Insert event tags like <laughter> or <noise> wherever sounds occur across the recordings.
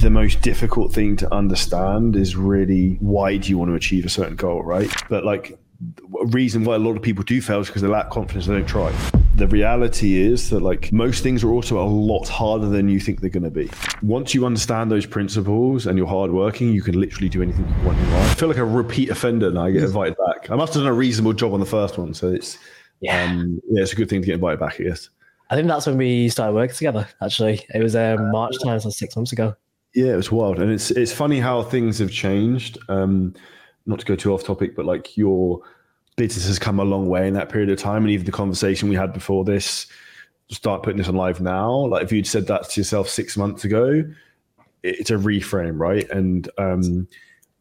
the most difficult thing to understand is really why do you want to achieve a certain goal, right? But like a reason why a lot of people do fail is because they lack confidence, they don't try. The reality is that like most things are also a lot harder than you think they're going to be. Once you understand those principles and you're hardworking, you can literally do anything you want in life. I feel like a repeat offender and I get invited back. I must have done a reasonable job on the first one, so it's yeah, um, yeah, it's a good thing to get invited back, I guess. I think that's when we started working together. Actually, it was um, March time, so six months ago. Yeah, it was wild, and it's it's funny how things have changed. Um, not to go too off topic, but like your business has come a long way in that period of time, and even the conversation we had before this, start putting this on live now. Like if you'd said that to yourself six months ago, it's a reframe, right? And um,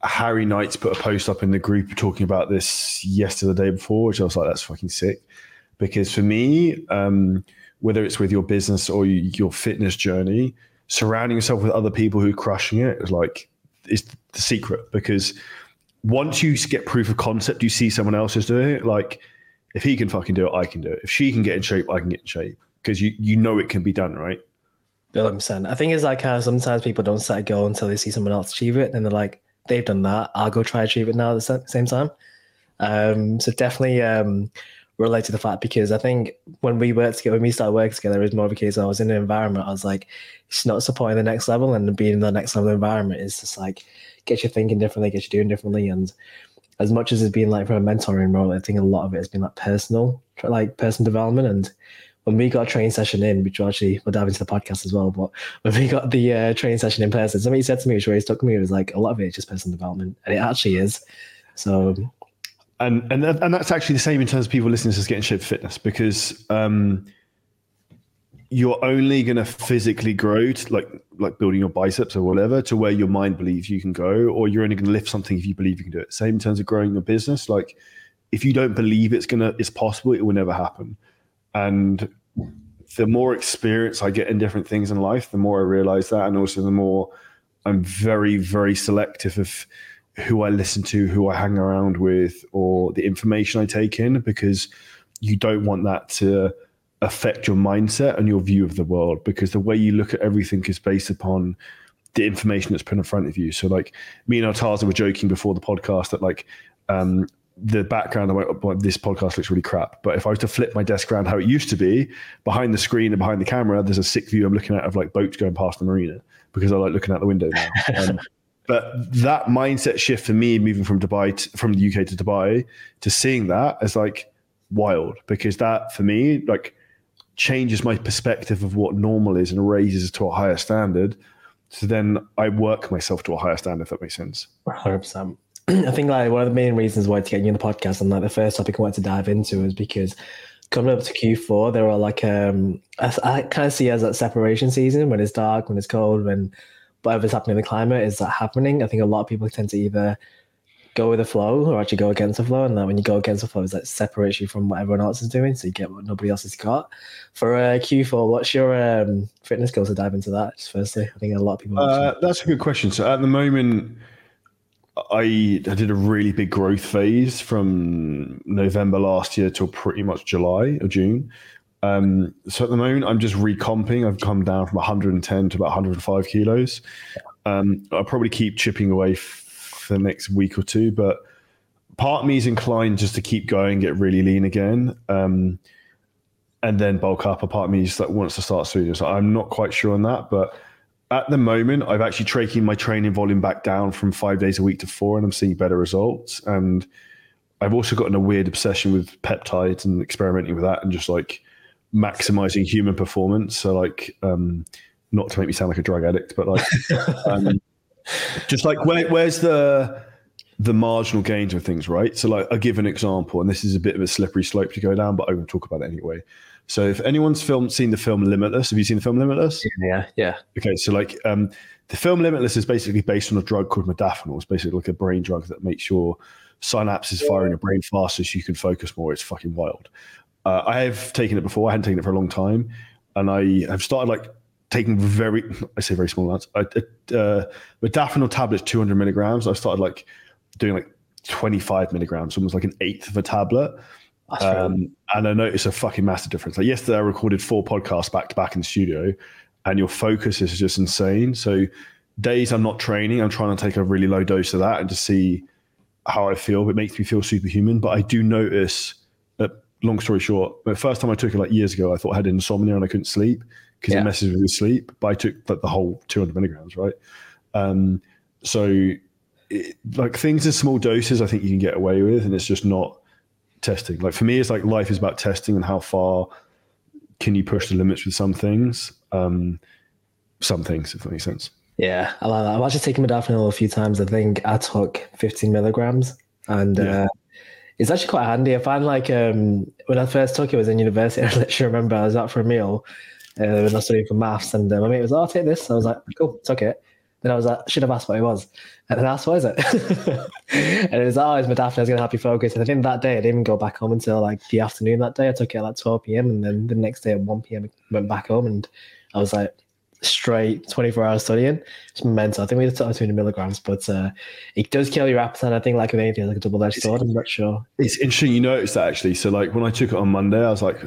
Harry Knights put a post up in the group talking about this yesterday, the day before, which I was like, that's fucking sick. Because for me, um, whether it's with your business or your fitness journey, surrounding yourself with other people who are crushing it is like is the secret. Because once you get proof of concept, you see someone else is doing it. Like if he can fucking do it, I can do it. If she can get in shape, I can get in shape. Because you you know it can be done, right? Billion percent. I think it's like how sometimes people don't set a goal until they see someone else achieve it, and they're like, they've done that. I'll go try achieve it now at the same time. Um, so definitely um, relate to the fact because I think when we worked together, when we started working together, it was more of a case I was in an environment. I was like, it's not supporting the next level, and being in the next level environment is just like get you thinking differently, get you doing differently, and as much as it's been like from a mentoring role, I think a lot of it has been like personal, like personal development. And when we got a training session in, which actually we'll dive into the podcast as well, but when we got the uh, training session in person, he said to me, which really stuck to me, was like a lot of it is just personal development, and it actually is. So, and and and that's actually the same in terms of people listening to us getting shape fitness because um, you're only going to physically grow to like like building your biceps or whatever to where your mind believes you can go or you're only going to lift something if you believe you can do it. Same in terms of growing your business. Like if you don't believe it's gonna it's possible it will never happen. And the more experience i get in different things in life the more i realize that and also the more i'm very very selective of who i listen to who i hang around with or the information i take in because you don't want that to affect your mindset and your view of the world because the way you look at everything is based upon the information that's put in front of you. So, like me and Irtaza were joking before the podcast that like um, the background of this podcast looks really crap. But if I was to flip my desk around how it used to be, behind the screen and behind the camera, there's a sick view I'm looking at of like boats going past the marina because I like looking out the window now. <laughs> Um, but that mindset shift for me, moving from Dubai to, from the UK to Dubai, to seeing that is like wild because that for me, like changes my perspective of what normal is and raises it to a higher standard. So then I work myself to a higher standard, if that makes sense. 100%. <clears throat> I think like one of the main reasons why to get you in the podcast and like the first topic I wanted to dive into is because coming up to Q4, there are like um I, I kind of see it as that separation season when it's dark, when it's cold, when whatever's happening in the climate is that happening. I think a lot of people tend to either go with the flow or actually go against the flow. And then when you go against the flow, it's like separates you from what everyone else is doing. So you get what nobody else has got. For uh, Q4, what's your um, fitness goals to dive into that? Just firstly, I think a lot of people. Uh, that's a good question. So at the moment, I, I did a really big growth phase from November last year till pretty much July or June. Um, so at the moment, I'm just recomping. I've come down from 110 to about 105 kilos. Um, I'll probably keep chipping away for the next week or two. But part of me is inclined just to keep going, get really lean again, um, and then bulk up. A part of me just like wants to start sooner. So I'm not quite sure on that, but at the moment, I've actually taken my training volume back down from five days a week to four, and I'm seeing better results. And I've also gotten a weird obsession with peptides and experimenting with that, and just like maximizing human performance. So like, um, not to make me sound like a drug addict, but like, um, <laughs> just like where, where's the the marginal gains of things, right? So like I give an example, and this is a bit of a slippery slope to go down, but I'm going to talk about it anyway. So if anyone's film seen the film Limitless, have you seen the film Limitless? Yeah, yeah. Okay, so like um, the film Limitless is basically based on a drug called modafinil. It's basically like a brain drug that makes your synapses fire in your brain faster so you can focus more. It's fucking wild. Uh, I have taken it before. I hadn't taken it for a long time, and I have started like taking very, I say very small amounts. I, uh, modafinil tablets, 200 milligrams. I started like doing like 25 milligrams, almost like an eighth of a tablet. Um, and I noticed a fucking massive difference. Like yesterday, I recorded four podcasts back to back in the studio, and your focus is just insane. So days I'm not training, I'm trying to take a really low dose of that and to see how I feel. It makes me feel superhuman. But I do notice long story short, the first time I took it like years ago, I thought I had insomnia and I couldn't sleep because Yeah. it messes with your sleep. But I took like the whole 200 milligrams, right? Um, so, it, like things in small doses, I think you can get away with, and it's just not testing. Like for me, it's like life is about testing and how far can you push the limits with some things. Um, some things, if that makes sense. Yeah, I like that. I've actually taken modafinil a few times. I think I took 15 milligrams, and Yeah. uh, it's actually quite handy. I find like um, when I first took it, I was in university. <laughs> I literally remember I was out for a meal uh, when I was studying for maths, and uh, my mate was, "Oh, I'll take this." I was like, "Cool, took it." Then I was like, "Should have asked what it was," and then I asked, "What is it?" <laughs> and it was, "Oh, it's modafinil. It's gonna help you focus." And I think that day I didn't even go back home until like the afternoon. That day I took it at like 12 p.m. and then the next day at 1 p.m. I went back home, and I was like straight 24 hours studying. It's mental. I think we did took 200 milligrams, but uh, it does kill your appetite. I think, like with anything, like a double edged sword. I'm not sure. It's interesting you noticed that actually. So like when I took it on Monday, I was like,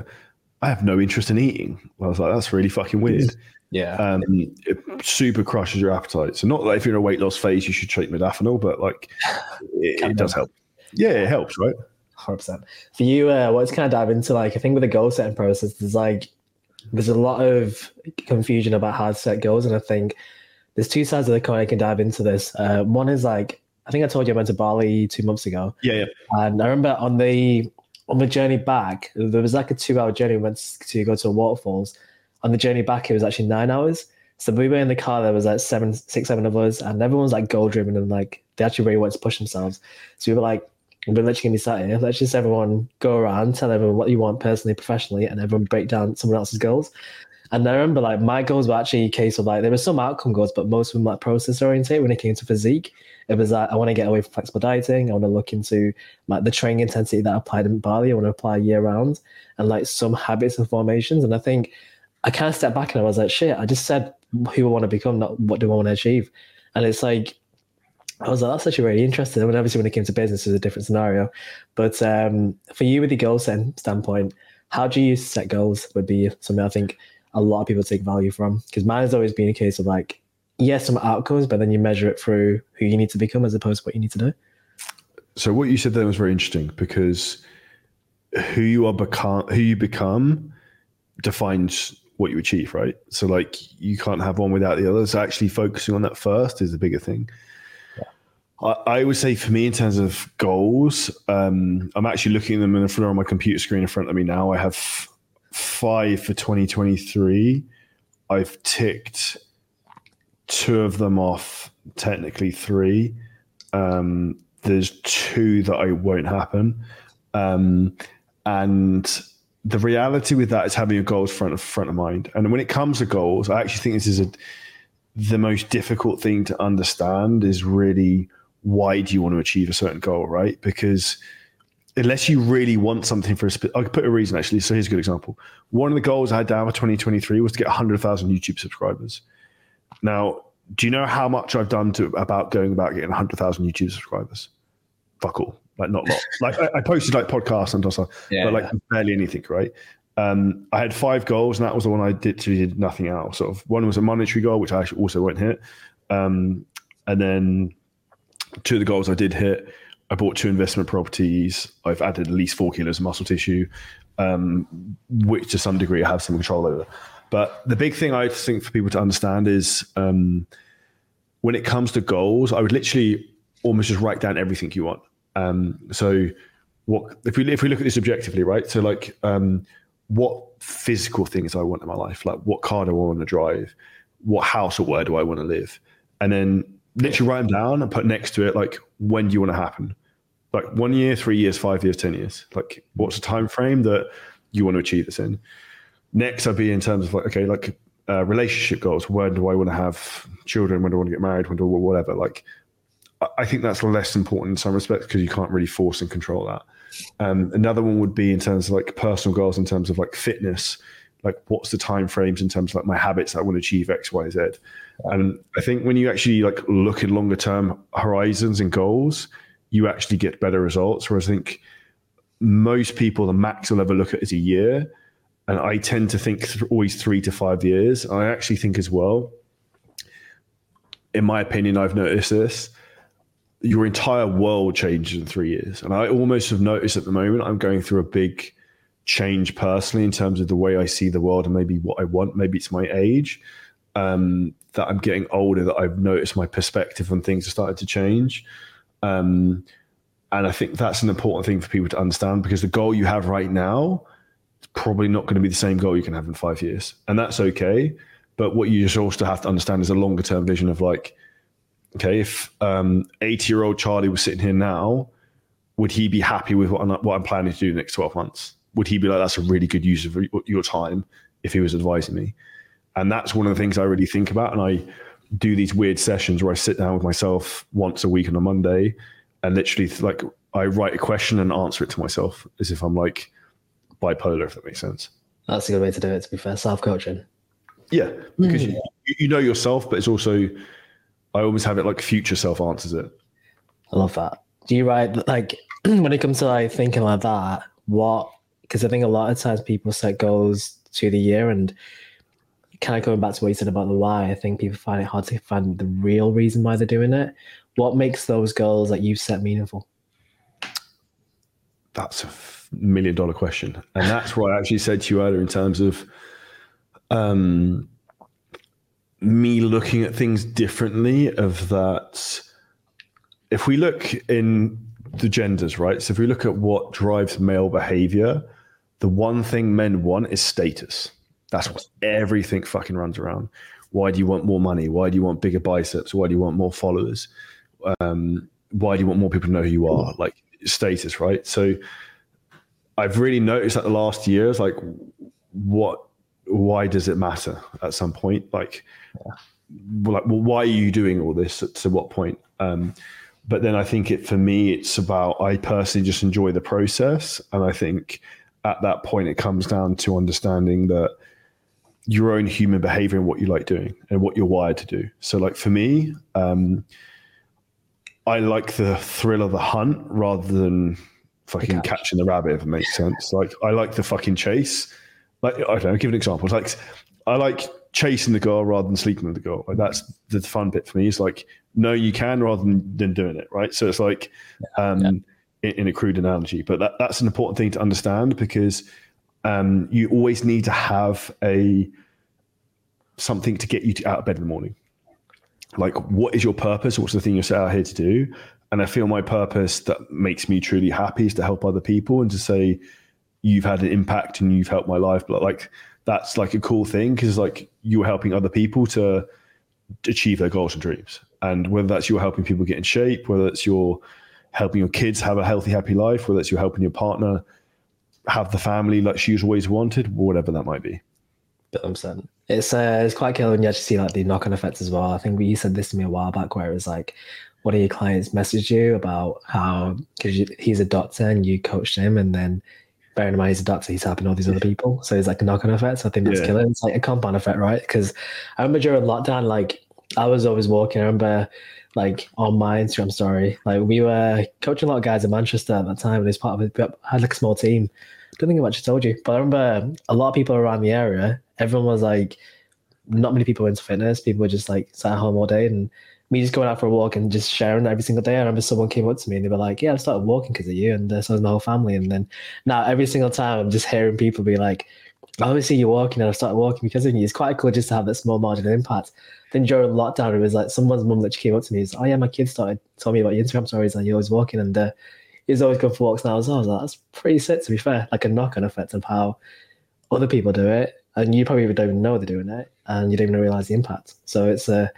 I have no interest in eating. I was like, that's really fucking weird. Yeah. Um, it super crushes your appetite. So not that if you're in a weight loss phase, you should take modafinil, but like <laughs> it, it does help. Yeah, it helps, right? 100%. For you, uh, what's kind of dive into like, I think with the goal setting process, there's like, there's a lot of confusion about how to set goals. And I think there's two sides of the coin I can dive into this. Uh, one is like, I think I told you I went to Bali two months ago. Yeah, yeah. And I remember on the on the journey back, there was like a two hour journey. We went to go to waterfalls. On the journey back, it was actually nine hours. So we were in the car. There was like seven, six, seven of us, and everyone was like goal driven and like they actually really wanted to push themselves. So we were like, we're literally gonna be sat here. Let's just everyone go around, tell everyone what you want personally, professionally, and everyone break down someone else's goals. And I remember like my goals were actually a case of like there were some outcome goals, but most of them like process oriented when it came to physique. It was like I want to get away from flexible dieting. I want to look into like the training intensity that I applied in Bali. I want to apply year round and like some habits and formations. And I think I kind of stepped back and I was like, shit, I just said who I want to become, not what do I want to achieve. And it's like I was like, that's actually really interesting. I mean, obviously when it came to business, it was a different scenario. But um, for you with the goal setting standpoint, how do you set goals would be something I think a lot of people take value from. Because mine has always been a case of like, yes, some outcomes, but then you measure it through who you need to become as opposed to what you need to do. So what you said there was very interesting because who you are become who you become defines what you achieve, right? So like you can't have one without the other. So actually focusing on that first is the bigger thing. I, would say for me in terms of goals, um, I'm actually looking at them in the front of my computer screen in front of me now. I have five for 2023. I've ticked two of them off, technically three. Um, there's two that I won't happen. Um, and the reality with that is having your goals front of front of mind. And when it comes to goals, I actually think this is a, the most difficult thing to understand is really why do you want to achieve a certain goal, right? Because unless you really want something for a spe- I could put a reason actually. So here's a good example. One of the goals I had down for 2023 was to get 100,000 YouTube subscribers. Now, do you know how much I've done to about going about getting 100,000 YouTube subscribers? Fuck all. Like not a lot. <laughs> like I, I posted like podcasts and stuff, Yeah, but like barely anything, right? Um, I had five goals, and that was the one I did. Did nothing else. Sort of one was a monetary goal, which I actually also won't hit, um, and then two of the goals I did hit. I bought two investment properties. I've added at least four kilos of muscle tissue, um, which to some degree I have some control over. But the big thing I think for people to understand is um, when it comes to goals, I would literally almost just write down everything you want. Um, so what if we if we look at this objectively, right? So like um, what physical things I want in my life, like what car do I want to drive, what house or where do I want to live, and then literally write them down and put next to it like when do you want to happen, like one year, three years, five years, ten years, like what's the time frame that you want to achieve this in. Next, I'd be in terms of like okay, like uh, relationship goals. When do I want to have children? When do I want to get married? When do I, whatever? Like I- I think that's less important in some respects because you can't really force and control that. Um, another one would be in terms of like personal goals, in terms of like fitness, like what's the time frames in terms of like my habits I want to achieve X, Y, Z. And I think when you actually like look at longer term horizons and goals, you actually get better results. Whereas I think most people, the max they'll ever look at is a year. And I tend to think th- always three to five years. I actually think as well, in my opinion, I've noticed this. Your entire world changes in three years, and I almost have noticed at the moment I'm going through a big change personally in terms of the way I see the world and maybe what I want. Maybe it's my age um, that I'm getting older that I've noticed my perspective on things have started to change. Um, and I think that's an important thing for people to understand because the goal you have right now is probably not going to be the same goal you can have in five years. And that's okay. But what you just also have to understand is a longer term vision of like, okay, if 80 um, year old Charlie was sitting here now, would he be happy with what I'm, what I'm planning to do the next 12 months? Would he be like, that's a really good use of your time if he was advising me? And that's one of the things I really think about. And I do these weird sessions where I sit down with myself once a week on a Monday and literally like I write a question and answer it to myself as if I'm like bipolar, if that makes sense. That's a good way to do it. To be fair, self coaching. Yeah, because mm. you, you know yourself, but it's also I always have it like future self answers it. I love that. Do you write like <clears throat> when it comes to like thinking like that? What? Because I think a lot of times people set goals to the year and kind of going back to what you said about the why, I think people find it hard to find the real reason why they're doing it. What makes those goals that you've set meaningful? That's a million dollar question. And that's what I actually said to you earlier in terms of um, me looking at things differently of that. If we look in the genders, right? So if we look at what drives male behavior, the one thing men want is status that's what everything fucking runs around. Why do you want more money? Why do you want bigger biceps? Why do you want more followers? Um, why do you want more people to know who you are? Like status, right? So I've really noticed that the last years, like what, why does it matter at some point? Like, yeah. like, well, why are you doing all this? To what point? Um, but then I think it for me, it's about I personally just enjoy the process, and I think at that point it comes down to understanding that your own human behavior and what you like doing and what you're wired to do. So, like for me, um, I like the thrill of the hunt rather than fucking catching the rabbit, if it makes sense. Like, I like the fucking chase. Like, I don't know, give an example. It's like, I like chasing the girl rather than sleeping with the girl. Like, that's the fun bit for me. It's like, no, you can rather than, than doing it, right? So, it's like, um, yeah. In, in, a crude analogy, but that, that's an important thing to understand because um, you always need to have a something to get you to, out of bed in the morning. Like, what is your purpose? What's the thing you're set out here to do? And I feel my purpose that makes me truly happy is to help other people and to say, you've had an impact and you've helped my life. But like, that's like a cool thing because like you're helping other people to achieve their goals and dreams. And whether that's you're helping people get in shape, whether it's you're helping your kids have a healthy, happy life, whether it's you're helping your partner have the family like she's always wanted, whatever that might be. percent. It's uh, it's quite killer when you actually see like the knock on effects as well. I think you said this to me a while back, where it was like one of your clients messaged you about how because he's a doctor and you coached him, and then bearing in mind he's a doctor, he's helping all these other people. So it's like a knock on effect. So I think that's yeah. killer. It's like a compound effect, right? Because I remember during lockdown, like I was always walking. I remember like on my Instagram story. Like we were coaching a lot of guys in Manchester at that time, and it's part of it. I had like a small team. I don't think I actually told you, but I remember a lot of people around the area. Everyone was like, not many people into fitness. People were just like sat at home all day, and me just going out for a walk and just sharing every single day. I remember someone came up to me and they were like, "Yeah, I started walking because of you," and uh, so was my whole family. And then now every single time I'm just hearing people be like, I you're walking and I started walking because of you. It's quite cool just to have that small margin of impact. Then during lockdown, it was like someone's mum that came up to me. Is, oh yeah, my kid started telling me about your Instagram stories and you're always walking and uh, he's always going for walks now well. I was like, that's pretty sick to be fair. Like a knock-on effect of how other people do it, and you probably don't even know they're doing it, and you don't even realize the impact. So it's uh,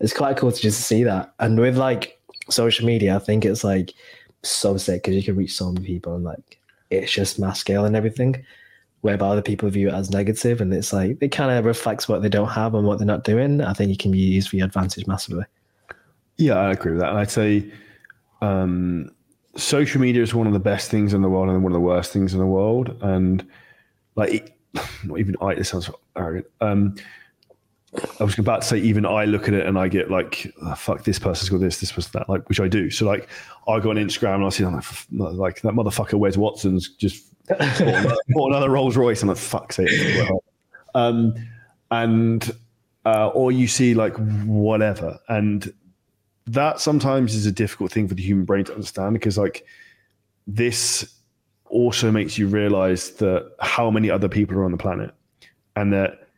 it's quite cool to just see that. And with like social media, I think it's like so sick because you can reach so many people and like it's just mass scale and everything whereby other people view it as negative, and it's like it kind of reflects what they don't have and what they're not doing. I think it can be used for your advantage massively. Yeah, I agree with that, I'd say um, social media is one of the best things in the world and one of the worst things in the world, and like <sighs> not even I. This sounds arrogant. Um, I was about to say, even I look at it and I get like, oh, fuck, this person's got this, this was that, like, which I do. So, like, I go on Instagram and I see, like, like that motherfucker wears Watsons just bought another, Rolls Royce. I'm like, fuck sake. Um, and uh, or you see like whatever, and that sometimes is a difficult thing for the human brain to understand because like this also makes you realize that how many other people are on the planet and that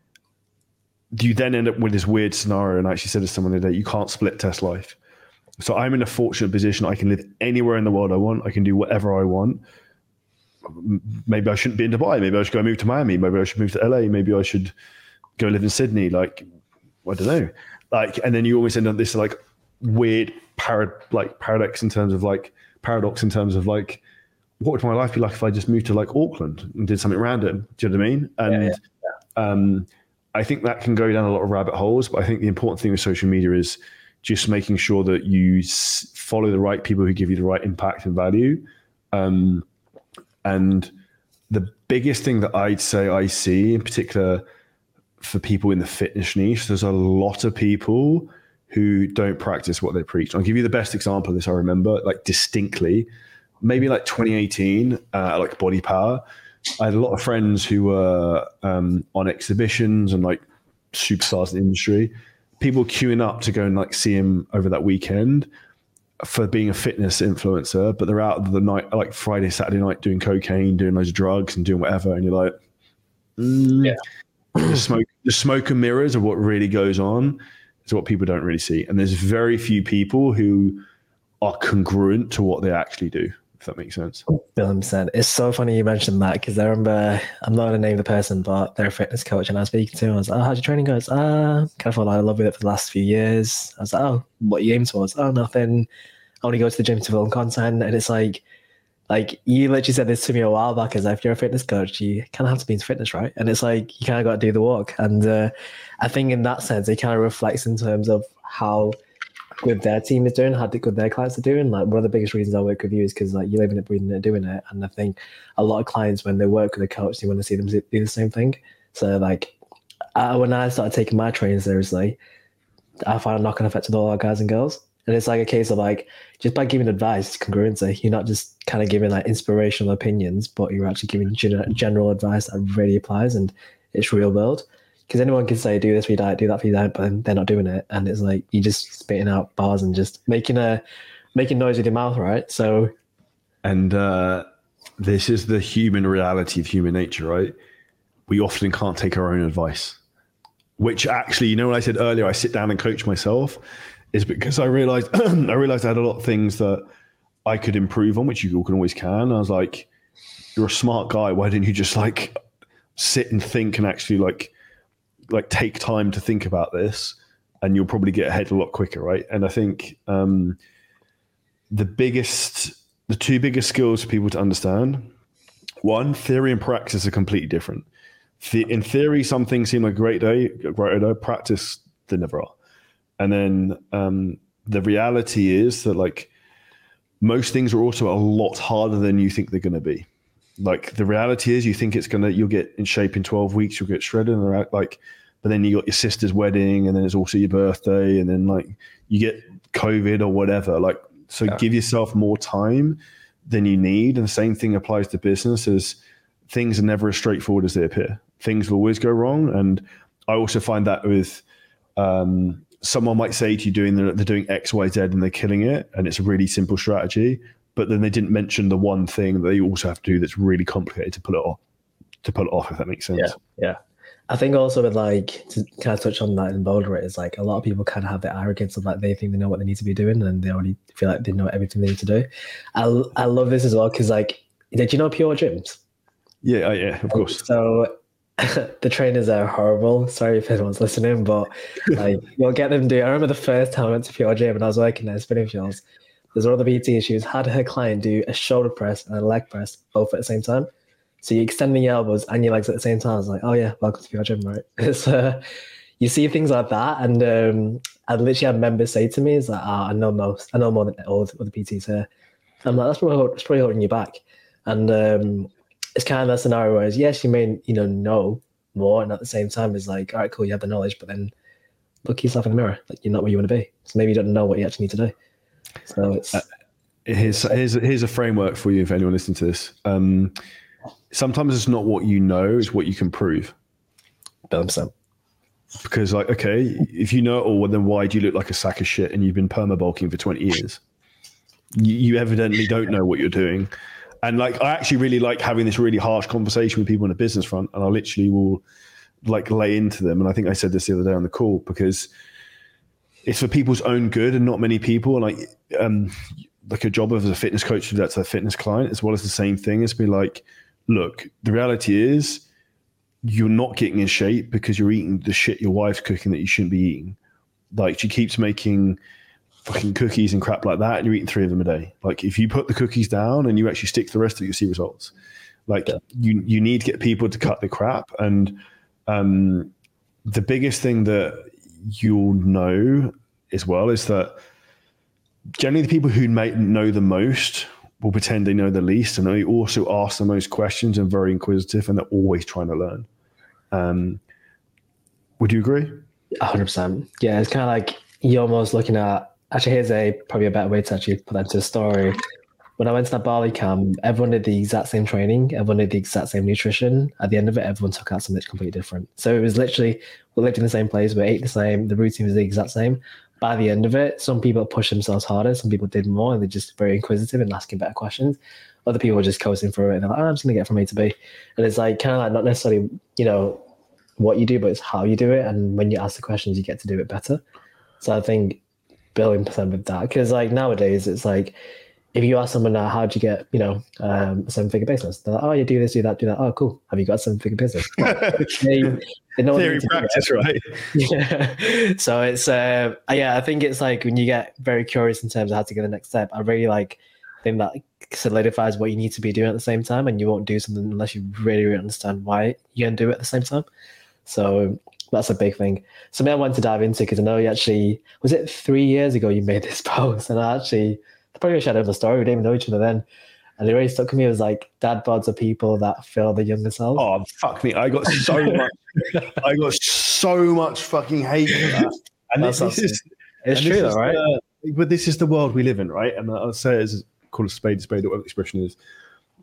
you then end up with this weird scenario and I actually said to someone today you can't split test life. So i'm in a fortunate position. I can live anywhere in the world i want. I can do whatever i want maybe i shouldn't be in dubai maybe i should go move to miami maybe i should move to la maybe i should go live in sydney like i don't know like and then you always end up this like weird parad like paradox in terms of like paradox in terms of like what would my life be like if I just moved to like Auckland and did something random? Do you know what I mean? And yeah, yeah. Um, I think that can go down a lot of rabbit holes. But I think the important thing with social media is just making sure that you s- follow the right people who give you the right impact and value. Um, and the biggest thing that I'd say I see in particular for people in the fitness niche, there's a lot of people who don't practice what they preach. I'll give you the best example of this I remember, like distinctly maybe like 2018, uh, like Body Power. I had a lot of friends who were um, on exhibitions and like superstars in the industry. People queuing up to go and like see him over that weekend for being a fitness influencer, but they're out the night, like Friday, Saturday night, doing cocaine, doing those drugs, and doing whatever. And you're like, mm, yeah, the smoke, the smoke and mirrors of what really goes on is what people don't really see. And there's very few people who are congruent to what they actually do if that makes sense. Billion percent. It's so funny you mentioned that because I remember I'm not gonna name the person, but they're a fitness coach, and I was speaking to him. I was like, "Oh, how's your training goes? Ah, kind of fallen out of love with it for the last few years." I was like, "Oh, what you aim towards? Oh, nothing. I only go to the gym to film content." And it's like, like you literally said this to me a while back. Is if you're a fitness coach, you kind of have to be into fitness, right? And it's like you kind of got to do the work. And uh, I think in that sense, it kind of reflects in terms of how good their team is doing, how good their clients are doing. Like one of the biggest reasons I work with you is because like you're living it, breathing it, doing it. And I think a lot of clients when they work with a coach, they want to see them do the same thing. So like I, when I started taking my training seriously, I found a knock-on effect with all our guys and girls. And it's like a case of like just by giving advice, congruency. You're not just kind of giving like inspirational opinions, but you're actually giving general advice that really applies and it's real world because anyone can say do this for your diet, do that for your diet, but they're not doing it, and it's like you're just spitting out bars and just making a making noise with your mouth, right? So, and uh, this is the human reality of human nature, right? We often can't take our own advice, which actually, you know, what I said earlier, I sit down and coach myself, is because I realized <clears throat> I realized I had a lot of things that I could improve on, which you can always can. I was like, you're a smart guy. Why didn't you just like sit and think and actually like like take time to think about this and you'll probably get ahead a lot quicker right? And i think um, the biggest the two biggest skills for people to understand one theory and practice are completely different. In theory some things seem like a great day great day practice they never are. And then um, the reality is that like most things are also a lot harder than you think they're going to be. Like the reality is you think it's gonna you'll get in shape in 12 weeks you'll get shredded and like but then you got your sister's wedding and then it's also your birthday and then like you get covid or whatever like so yeah. give yourself more time than you need and the same thing applies to business as things are never as straightforward as they appear things will always go wrong and i also find that with um, someone might say to you doing the, they're doing x y z and they're killing it and it's a really simple strategy but then they didn't mention the one thing that you also have to do that's really complicated to pull it off. To pull it off, if that makes sense. Yeah, yeah. I think also with like to kind of touch on that in boulder it is like a lot of people kind of have the arrogance of like they think they know what they need to be doing and they already feel like they know everything they need to do. I I love this as well because like did you know Pure Gyms? Yeah, uh, yeah, of course. So <laughs> the trainers are horrible. Sorry if anyone's listening, but like <laughs> you'll get them do. I remember the first time I went to Pure Gym and I was working there spinning fuels there's one of the PT issues. Had her client do a shoulder press and a leg press both at the same time. So you're extending your elbows and your legs at the same time. I was like, oh yeah, welcome to your gym, right? <laughs> It's uh, you see things like that, and um, I literally had members say to me, "Is like, oh, I know most, I know more than all the other PTs here." I'm like, that's probably that's probably holding you back, and um, it's kind of that scenario where, yes, you may you know know more, and at the same time, it's like, all right, cool, you have the knowledge, but then look yourself in the mirror, like you're not where you want to be. So maybe you don't know what you actually need to do. So it's uh, here's here's here's a framework for you if anyone listening to this. Um, sometimes it's not what you know; it's what you can prove. Billion percent. because like okay if you know it all then why do you look like a sack of shit and you've been perma bulking for 20 years you, you evidently don't know what you're doing and like i actually really like having this really harsh conversation with people on the business front and i literally will like lay into them and i think i said this the other day on the call because it's for people's own good and not many people like um like a job as a fitness coach that's a fitness client as well as the same thing is be like look the reality is you're not getting in shape because you're eating the shit your wife's cooking that you shouldn't be eating. Like she keeps making fucking cookies and crap like that, and you're eating three of them a day. Like if you put the cookies down and you actually stick to the rest of it, you see results. Like yeah. you you need to get people to cut the crap. And um, the biggest thing that you'll know as well is that generally the people who may know the most will pretend they know the least, and they also ask the most questions and very inquisitive, and they're always trying to learn. Um, would you agree? hundred percent. Yeah, it's kind of like you're almost looking at. Actually, here's a probably a better way to actually put that into a story. When I went to that Bali camp, everyone did the exact same training. Everyone did the exact same nutrition. At the end of it, everyone took out something completely different. So it was literally we lived in the same place, we ate the same, the routine was the exact same, by the end of it, some people push themselves harder, some people did more, and they're just very inquisitive and asking better questions. Other people are just coasting through it, and they're like, oh, I'm just gonna get from A to B. And it's like kind of like not necessarily, you know, what you do, but it's how you do it. And when you ask the questions, you get to do it better. So I think billion percent with that. Because like nowadays, it's like if you ask someone now, how'd you get, you know, um, a seven figure business? They're like, oh, you do this, do that, do that. Oh, cool. Have you got a seven figure business? <laughs> they, Theory practice, right? <laughs> Yeah. so it's, uh, yeah, I think it's like when you get very curious in terms of how to get the next step, I really like think that solidifies what you need to be doing at the same time. And you won't do something unless you really, really understand why you're going to do it at the same time. So that's a big thing. Something I wanted to dive into because I know you actually, was it three years ago you made this <laughs> post? And I actually, probably shared the story. We didn't even know each other then. And it really stuck with me. It was like dad bods are people that fill the younger self. Oh fuck me! I got so <laughs> much. I got so much fucking hate. And this, this is it's true, though, right? The, but this is the world we live in, right? And I'll say it as call a spade a spade, whatever the expression is.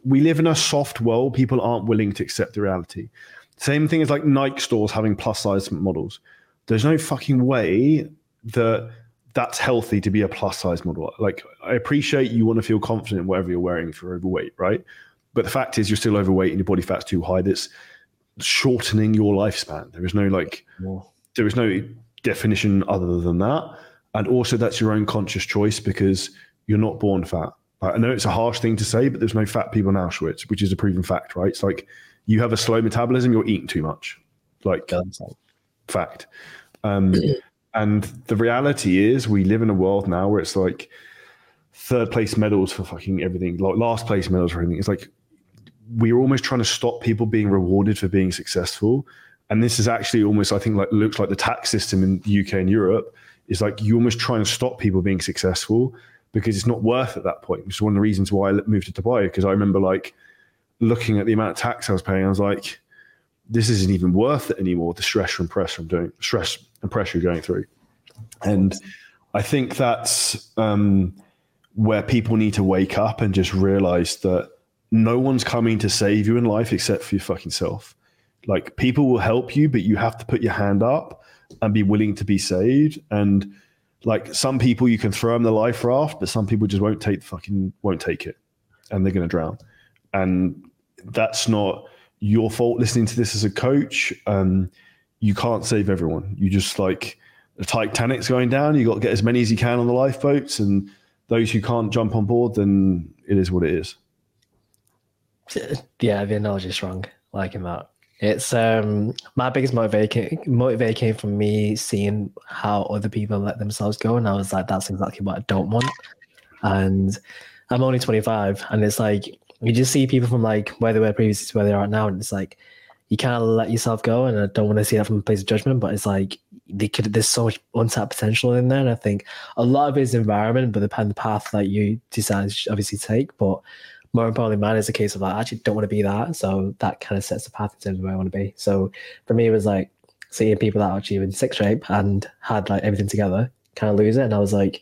We live in a soft world. People aren't willing to accept the reality. Same thing as like Nike stores having plus size models. There's no fucking way that that's healthy to be a plus size model. Like I appreciate you want to feel confident in whatever you're wearing if you're overweight, right? But the fact is you're still overweight and your body fat's too high. That's shortening your lifespan. There is no like there is no definition other than that. And also that's your own conscious choice because you're not born fat. I know it's a harsh thing to say, but there's no fat people in Auschwitz, which is a proven fact, right? It's like you have a slow metabolism, you're eating too much. Like fact. Um, <clears throat> And the reality is, we live in a world now where it's like third place medals for fucking everything, like last place medals for everything. It's like we're almost trying to stop people being rewarded for being successful. And this is actually almost, I think, like looks like the tax system in the UK and Europe is like you're almost trying to stop people being successful because it's not worth at that point. Which is one of the reasons why I moved to Dubai because I remember like looking at the amount of tax I was paying, I was like, this isn't even worth it anymore. The stress and pressure I'm doing, stress and pressure going through, and I think that's um, where people need to wake up and just realize that no one's coming to save you in life except for your fucking self. Like people will help you, but you have to put your hand up and be willing to be saved. And like some people, you can throw them the life raft, but some people just won't take fucking won't take it, and they're to drown. And that's not your fault listening to this as a coach. Um, you can't save everyone. You just like the Titanic's going down. You got to get as many as you can on the lifeboats, and those who can't jump on board, then it is what it is. Yeah, the analogy is Like Liking that. It's um my biggest motivation motivator came from me seeing how other people let themselves go, and I was like, that's exactly what I don't want. And I'm only 25, and it's like you just see people from like where they were previously to where they are now, and it's like you kind of let yourself go. And I don't want to see that from a place of judgment, but it's like they could. There's so much untapped potential in there, and I think a lot of it is environment, but depend the path that you decide to obviously take. But more importantly, mine is a case of like I actually don't want to be that, so that kind of sets the path in terms of where I want to be. So for me, it was like seeing people that actually in sick shape and had like everything together, kind of lose it, and I was like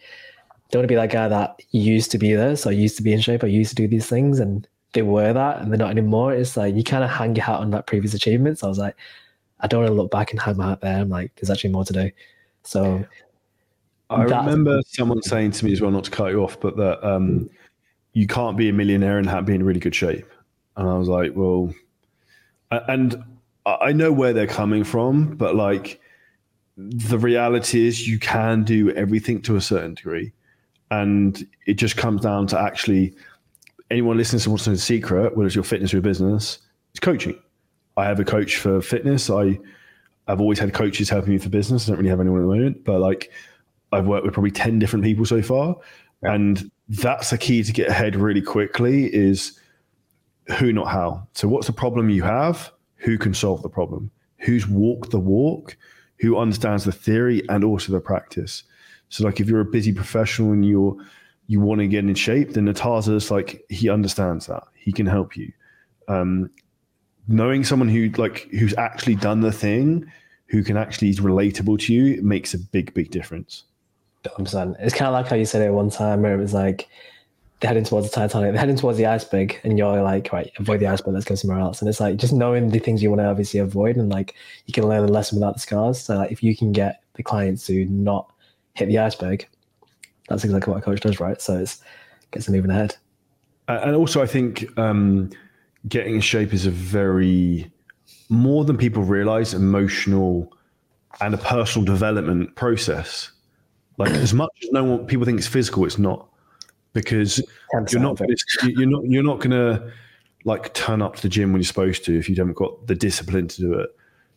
don't want to be that guy that used to be there. So I used to be in shape. I used to do these things and they were that and they're not anymore. It's like you kind of hang your hat on that previous achievement. So I was like, I don't want to look back and hang my hat there. I'm like, there's actually more to do. So I remember someone saying to me as well, not to cut you off, but that um, you can't be a millionaire and have, be in really good shape. And I was like, well, and I know where they're coming from, but like the reality is you can do everything to a certain degree. And it just comes down to actually anyone listening to what's the secret, whether it's your fitness or your business, it's coaching. I have a coach for fitness. I I've always had coaches helping me for business. I don't really have anyone at the moment, but like I've worked with probably 10 different people so far. Yeah. And that's the key to get ahead really quickly is who, not how. So what's the problem you have? Who can solve the problem? Who's walked the walk? Who understands the theory and also the practice? So like if you're a busy professional and you're you want to get in shape, then Irtaza's like he understands that. He can help you. Um, knowing someone who like who's actually done the thing, who can actually is relatable to you, makes a big, big difference. I understand. It's kind of like how you said it one time where it was like they're heading towards the Titanic, they're heading towards the iceberg, and you're like, right, avoid the iceberg, let's go somewhere else. And it's like just knowing the things you want to obviously avoid, and like you can learn a lesson without the scars. So like if you can get the clients to not hit the iceberg, that's exactly what a coach does, right? So it's gets them moving ahead. And also, I think um, getting in shape is a very more than people realize emotional and a personal development process. Like as much as no one people think it's physical, it's not because you're not you're not you're not gonna like turn up to the gym when you're supposed to if you haven't got the discipline to do it.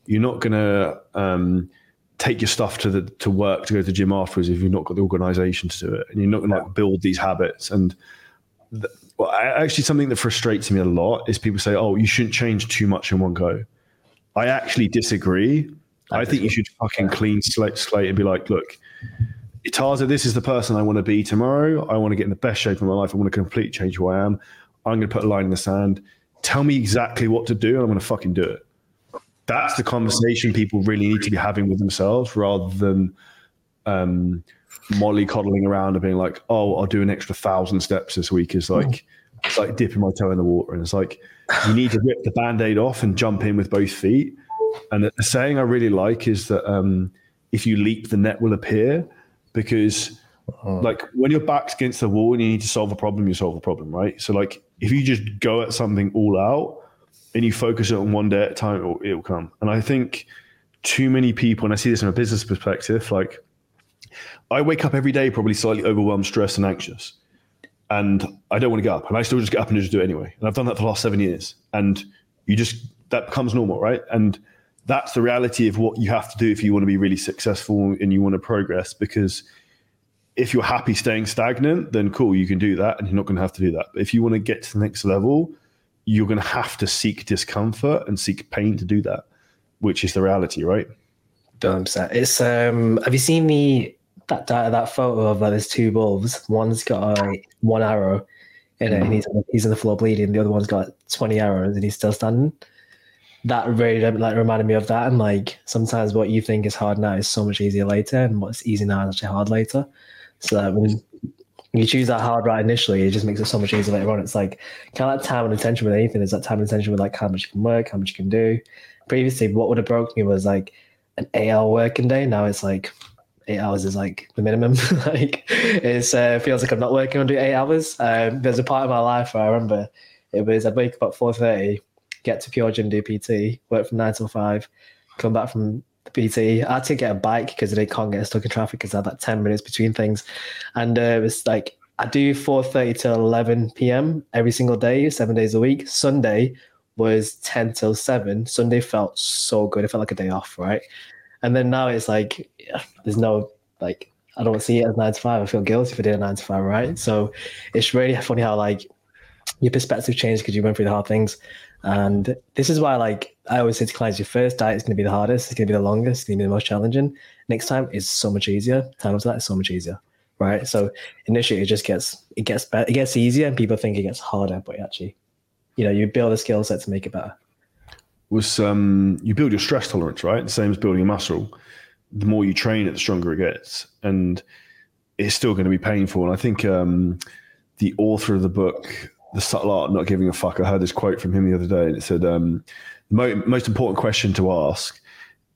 You're not gonna um, take your stuff to the to work to go to the gym afterwards if you've not got the organization to do it, and you're not gonna like build these habits. And the, well, actually, something that frustrates me a lot is people say, "Oh, you shouldn't change too much in one go." I actually disagree. I, I think you should fucking clean slate, slate and be like, "Look, Irtaza, this is the person I want to be tomorrow. I want to get in the best shape of my life. I want to completely change who I am. I'm going to put a line in the sand. Tell me exactly what to do, and I'm going to fucking do it." That's the conversation people really need to be having with themselves, rather than um, mollycoddling around and being like, "Oh, I'll do an extra thousand steps this week." Is like it's like dipping my toe in the water, and it's like you need to rip the band-aid off and jump in with both feet. And the saying I really like is that um, if you leap, the net will appear, because uh-huh. like when your back's against the wall and you need to solve a problem, you solve the problem, right? So like if you just go at something all out and you focus it on one day at a time, it'll, come. And I think too many people, and I see this from a business perspective, like I wake up every day probably slightly overwhelmed, stressed, and anxious. And I don't want to get up. And I still just get up and just do it anyway. And I've done that for the last seven years. And you just, that becomes normal, right? And that's the reality of what you have to do if you want to be really successful and you want to progress. Because if you're happy staying stagnant, then cool, you can do that and you're not going to have to do that. But if you want to get to the next level, you're going to have to seek discomfort and seek pain to do that, which is the reality, right? Don't upset. It's um. Have you seen the that that photo of uh, there's two wolves. One's got uh, one arrow in it, and he's he's on the floor bleeding. The other one's got twenty arrows, and he's still standing. That really like reminded me of that, and like sometimes what you think is hard now is so much easier later, and what's easy now is actually hard later. So that when you choose that hard right initially, it just makes it so much easier later on. It's like kind of like time and attention with anything. Is that time and attention with like how much you can work, how much you can do. Previously, what would have broke me was like an eight-hour working day. Now it's like eight hours is like the minimum. <laughs> like it uh, feels like I'm not working under eight hours. Um, there's a part of my life where I remember it was I'd wake up at four thirty, get to Pure Gym, do PT, work from nine till five, come back from PT. I had to get a bike because they can't get stuck in traffic because I had like ten minutes between things, and uh, it was like I do four thirty to eleven p.m. every single day, seven days a week. Sunday was 10 till 7 sunday felt so good it felt like a day off right and then now it's like, yeah, there's no like I don't see it as nine to five. I feel guilty for doing nine to five, right? So it's really funny how like your perspective changed because you went through the hard things. And this is why like I always say to clients, your first diet is going to be the hardest, it's going to be the longest, it's going to be the most challenging. Next time is so much easier. Time after that is so much easier. Right. So initially it just gets it gets better, it gets easier and people think it gets harder, but actually, you know, you build a skill set to make it better was um, you build your stress tolerance, right? The same as building a muscle. The more you train it, the stronger it gets, and it's still going to be painful. And I think um, the author of the book, The Subtle Art Not Giving a Fuck, I heard this quote from him the other day, and it said, um, the mo- most important question to ask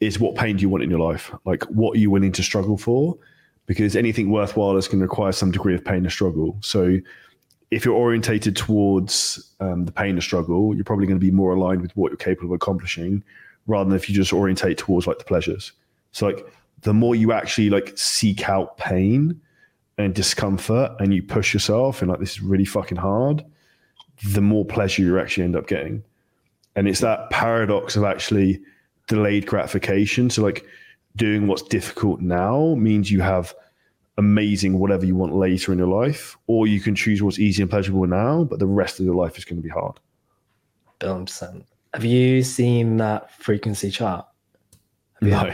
is what pain do you want in your life? Like, what are you willing to struggle for? Because anything worthwhile is going to require some degree of pain or struggle. So, if you're orientated towards um, the pain or struggle, you're probably going to be more aligned with what you're capable of accomplishing, rather than if you just orientate towards like the pleasures. So, like, the more you actually like seek out pain and discomfort, and you push yourself, and like this is really fucking hard, the more pleasure you actually end up getting. And it's that paradox of actually delayed gratification. So, like, doing what's difficult now means you have amazing whatever you want later in your life, or you can choose what's easy and pleasurable now, but the rest of your life is going to be hard. Percent. Have you seen that frequency chart? No.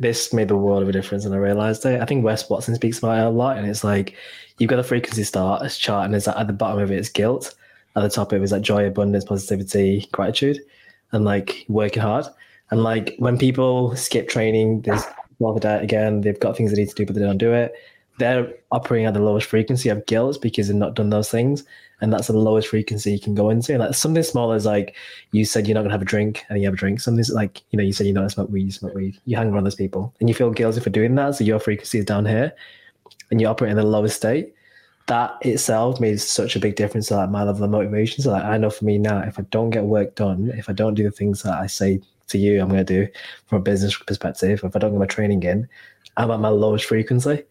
This made the world of a difference, and I realized it. I think Wes Watson speaks about it a lot, and it's like you've got a frequency start as chart, and it's at the bottom of it is guilt. At the top, it was like joy, abundance, positivity, gratitude, and like working hard. And like when people skip training, there's well the diet again, they've got things they need to do, but they don't do it. They're operating at the lowest frequency of guilt because they've not done those things. And that's the lowest frequency you can go into. And like something small as like you said you're not gonna have a drink and you have a drink. Something like, you know, you said you're not gonna smoke weed, you smoke weed. You hang around those people and you feel guilty for doing that. So your frequency is down here and you operate in the lowest state. That itself made such a big difference to like my level of motivation. So like I know for me now, if I don't get work done, if I don't do the things that I say to you I'm going to do from a business perspective. If I don't get my training in, I'm at my lowest frequency,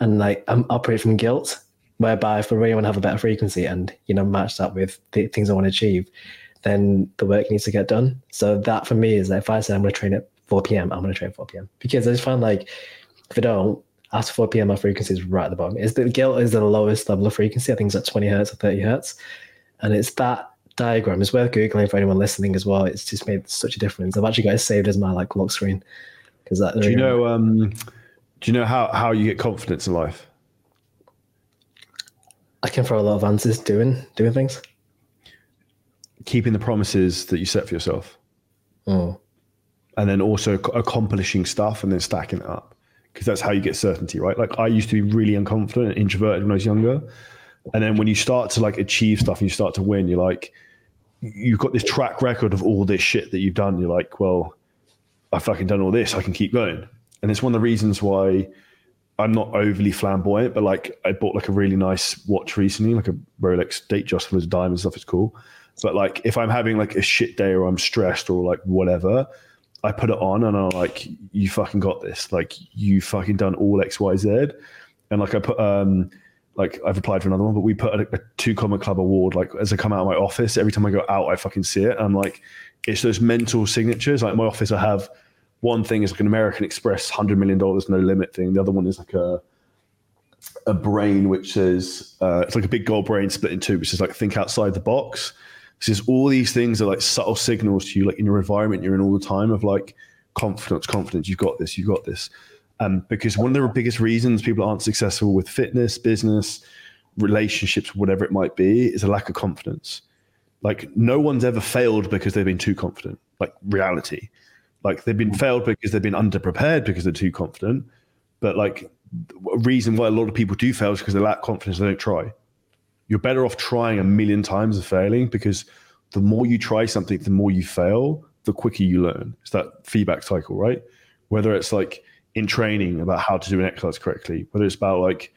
and like I'm operating from guilt. Whereby, if I really want to have a better frequency and you know match that with the things I want to achieve, then the work needs to get done. So that for me is that if I say I'm going to train at 4 p.m., I'm going to train at 4 p.m. because I just find like if I don't, after 4 p.m. my frequency is right at the bottom. Is the guilt is the lowest level of frequency? I think it's at 20 hertz or 30 hertz, and it's that diagram is worth googling for anyone listening as well. It's just made such a difference. I've actually got it saved as my like lock screen because that. Do you know? Um, do you know how how you get confidence in life? I can throw a lot of answers doing doing things. Keeping the promises that you set for yourself. Oh. And then also accomplishing stuff and then stacking it up. Because that's how you get certainty, right? Like I used to be really unconfident and introverted when I was younger. And then when you start to like achieve stuff and you start to win, you're like, you've got this track record of all this shit that you've done. You're like, well, I've fucking done all this. I can keep going. And it's one of the reasons why I'm not overly flamboyant, but like I bought like a really nice watch recently, like a Rolex Datejust of diamonds stuff. It's cool. But like if I'm having like a shit day or I'm stressed or like whatever, I put it on and I'm like, you fucking got this. Like you fucking done all X, Y, Z. And like I put um like I've applied for another one, but we put a, a two comma club award like as I come out of my office. Every time I go out, I fucking see it. I'm like, it's those mental signatures. Like my office, I have one thing is like an American Express hundred million dollars no limit thing. The other one is like a a brain which says uh, it's like a big gold brain split in two, which is like think outside the box. This is all these things are like subtle signals to you, like in your environment you're in all the time of like confidence, confidence. You've got this. You've got this. Um, because one of the biggest reasons people aren't successful with fitness, business, relationships, whatever it might be, is a lack of confidence. Like no one's ever failed because they've been too confident. Like reality, like they've been failed because they've been underprepared because they're too confident. But like a reason why a lot of people do fail is because they lack confidence. They don't try. You're better off trying a million times and failing because the more you try something, the more you fail, the quicker you learn. It's that feedback cycle, right? Whether it's like in training about how to do an exercise correctly, whether it's about like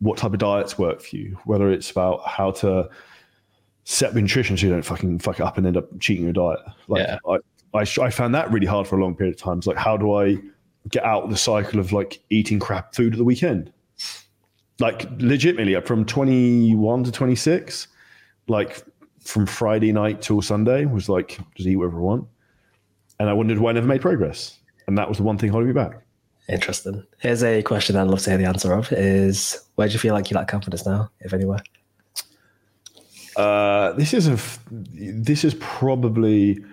what type of diets work for you, whether it's about how to set nutrition so you don't fucking fuck it up and end up cheating your diet. Like yeah. I, I, I found that really hard for a long period of time. It's like, how do I get out of the cycle of like eating crap food at the weekend? Like legitimately from 21 to 26, like from Friday night till Sunday was like, just eat whatever I want. And I wondered why I never made progress. And that was the one thing holding me back. Interesting. Here's a question I'd love to hear the answer of: Is where do you feel like you lack confidence now, if anywhere? Uh, this is a. This is probably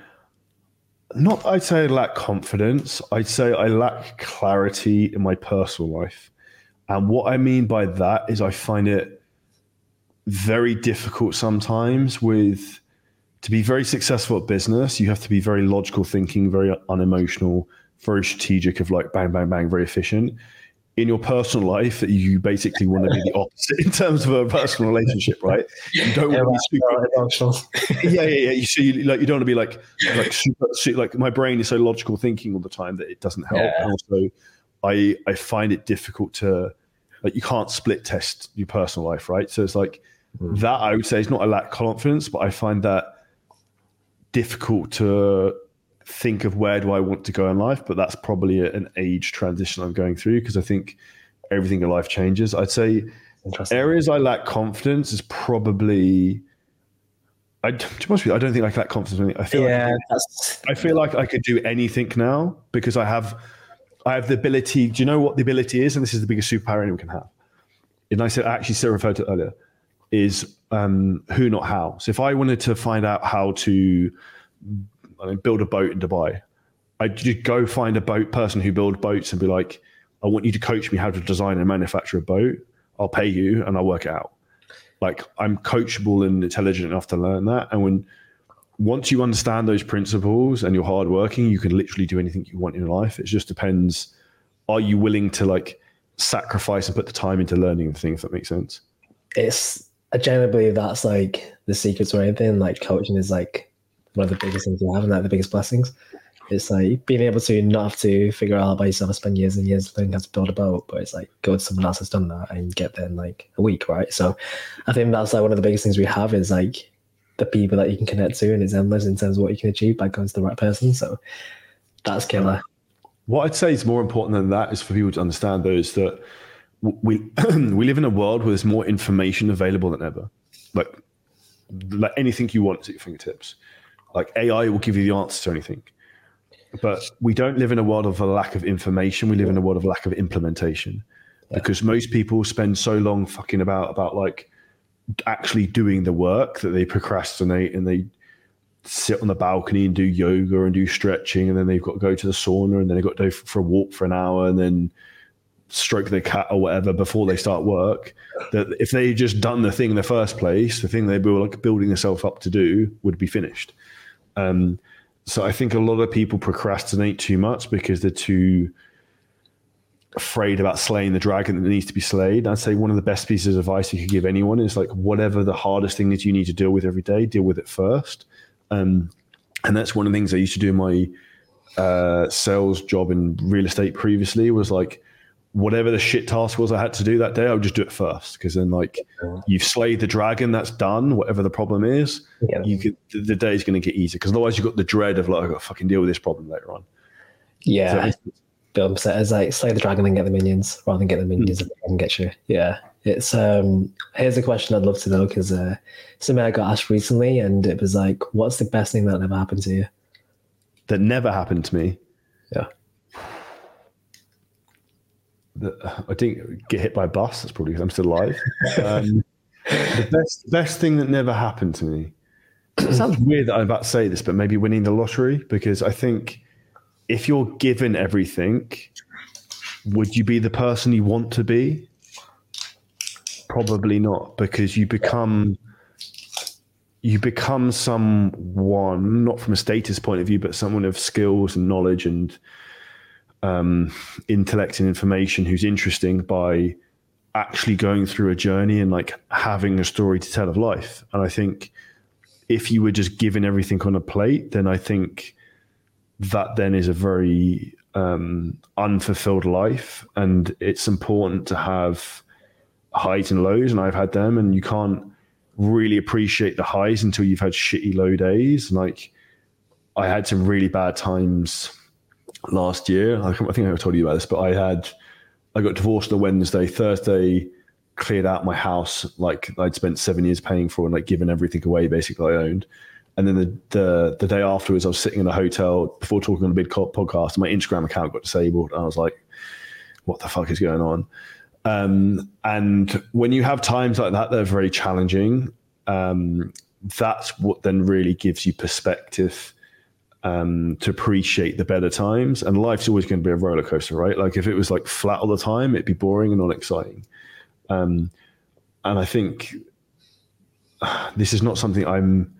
not. I'd say I lack confidence. I'd say I lack clarity in my personal life, and what I mean by that is I find it very difficult sometimes with to be very successful at business. You have to be very logical thinking, very unemotional very strategic of like bang, bang, bang, very efficient. in your personal life that you basically want to be the <laughs> opposite in terms of a personal relationship, right? You don't want to be super emotional. <laughs> yeah, yeah, yeah. You see, like you don't want to be like like super, super, like my brain is so logical thinking all the time that it doesn't help. Yeah. And also, I I find it difficult to like you can't split test your personal life, right? So it's like Mm. that. I would say is not a lack of confidence, but I find that difficult to think of where do I want to go in life. But that's probably an age transition I'm going through because I think everything in life changes. I'd say areas I lack confidence is probably. I, to be honest you, I don't think I lack confidence. I feel like Yeah, that's I feel like I could do anything now because I have I have the ability. Do you know what the ability is? And this is the biggest superpower anyone can have. And I said I actually Sarah referred to earlier is um, who not how. So if I wanted to find out how to I mean, build a boat in Dubai, I'd just go find a boat person who build boats and be like, I want you to coach me how to design and manufacture a boat. I'll pay you and I'll work it out. Like I'm coachable and intelligent enough to learn that. And when once you understand those principles and you're hardworking, you can literally do anything you want in life. It just depends. Are you willing to like sacrifice and put the time into learning the thing, if that makes sense? it's I generally believe that's like the secret to anything. Like coaching is like one of the biggest things you have and like the biggest blessings. It's like being able to not have to figure out by yourself and spend years and years learning how to build a boat, but it's like go to someone else has done that and get there in like a week, right? So I think that's like one of the biggest things we have is like the people that you can connect to and it's endless in terms of what you can achieve by going to the right person. So that's killer. What I'd say is more important than that is for people to understand those that we <clears throat> we live in a world where there's more information available than ever. Like like anything you want is at your fingertips. Like AI will give you the answer to anything. But we don't live in a world of a lack of information. We live in a world of lack of implementation. Because most people spend so long fucking about about like actually doing the work that they procrastinate and they sit on the balcony and do yoga and do stretching, and then they've got to go to the sauna, and then they've got to go for a walk for an hour, and then stroke their cat or whatever before they start work. That if they just done the thing in the first place, the thing they were like building themselves up to do would be finished. Um, so I think a lot of people procrastinate too much because they're too afraid about slaying the dragon that needs to be slayed. I'd say one of the best pieces of advice you could give anyone is like whatever the hardest thing that you need to deal with every day, deal with it first. Um, and that's one of the things I used to do in my uh, sales job in real estate previously was like whatever the shit task was I had to do that day, I would just do it first because then like you've slayed the dragon, that's done. Whatever the problem is, Yeah. you could the, the day's going to get easier because otherwise you've got the dread of like I got to fucking deal with this problem later on. Yeah. So- build set as like slay the dragon and get the minions rather than get the minions and the get you. Yeah. It's um here's a question I'd love to know because uh something I got asked recently and it was like, what's the best thing that ever happened to you? That never happened to me. Yeah. that I didn't get hit by a bus. That's probably because I'm still alive. <laughs> Um, the best best thing that never happened to me. It sounds weird that I'm about to say this, but maybe winning the lottery because I think if you're given everything, would you be the person you want to be? Probably not, because you become you become someone not from a status point of view, but someone of skills and knowledge and um, intellect and information who's interesting by actually going through a journey and like having a story to tell of life. And I think if you were just given everything on a plate, then I think that then is a very um, unfulfilled life. And it's important to have highs and lows, and I've had them, and you can't really appreciate the highs until you've had shitty low days. Like I had some really bad times last year. I think I told you about this, but I had I got divorced on Wednesday. Thursday, cleared out my house like I'd spent seven years paying for and like given everything away basically I owned. And then the, the the day afterwards, I was sitting in a hotel before talking on a big co- podcast. My Instagram account got disabled, and I was like, "What the fuck is going on?" Um, and when you have times like that, they're very challenging. Um, that's what then really gives you perspective um, to appreciate the better times. And life's always going to be a roller coaster, right? Like if it was like flat all the time, it'd be boring and not exciting. Um, and I think <sighs> this is not something I'm.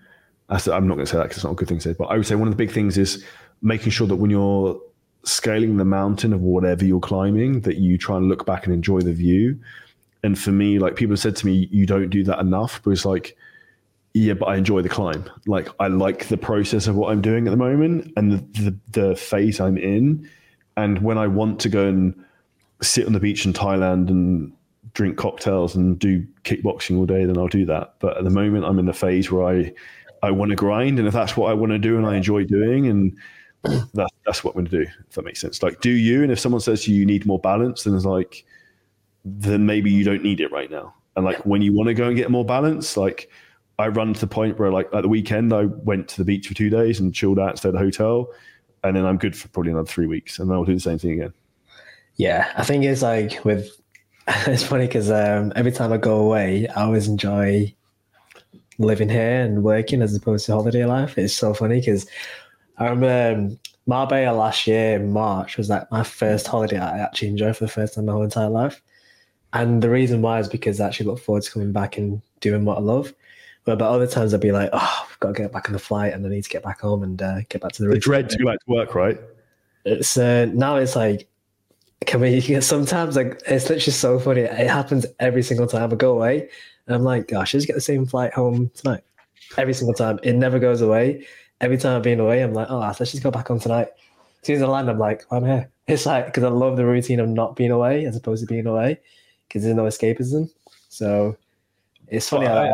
I'm not going to say that because it's not a good thing to say, but I would say one of the big things is making sure that when you're scaling the mountain of whatever you're climbing that you try and look back and enjoy the view. And for me, like people have said to me, you don't do that enough. But it's like, yeah, but I enjoy the climb. Like I like the process of what I'm doing at the moment and the, the, the phase I'm in. And when I want to go and sit on the beach in Thailand and drink cocktails and do kickboxing all day, then I'll do that. But at the moment, I'm in the phase where I I want to grind, and if that's what I want to do and I enjoy doing, and <coughs> that's that's what I'm going to do. If that makes sense. Like, do you? And if someone says to you, you need more balance, then it's like, then maybe you don't need it right now. And like when you want to go and get more balance, like I run to the point where like at the weekend I went to the beach for two days and chilled out, stayed at a hotel, and then I'm good for probably another three weeks, and then I'll do the same thing again. Yeah, I think it's like with <laughs> it's funny because um, every time I go away, I always enjoy living here and working as opposed to holiday life. It's so funny because I remember um, Marbella last year in March was like my first holiday I actually enjoyed for the first time in my whole entire life. And the reason why is because I actually look forward to coming back and doing what I love. But about other times I'd be like, oh, I've got to get back on the flight and I need to get back home and uh, get back to the, the dread to go back to work, right? It's uh, now it's like can we <laughs> sometimes like it's literally so funny. It happens every single time I go away. And I'm like, gosh, I just get the same flight home tonight. Every single time. It never goes away. Every time I've been away, I'm like, oh, let's just go back on tonight. As soon as I land, I'm like, oh, I'm here. <laughs> It's like because I love the routine of not being away as opposed to being away because there's no escapism. So it's funny. I,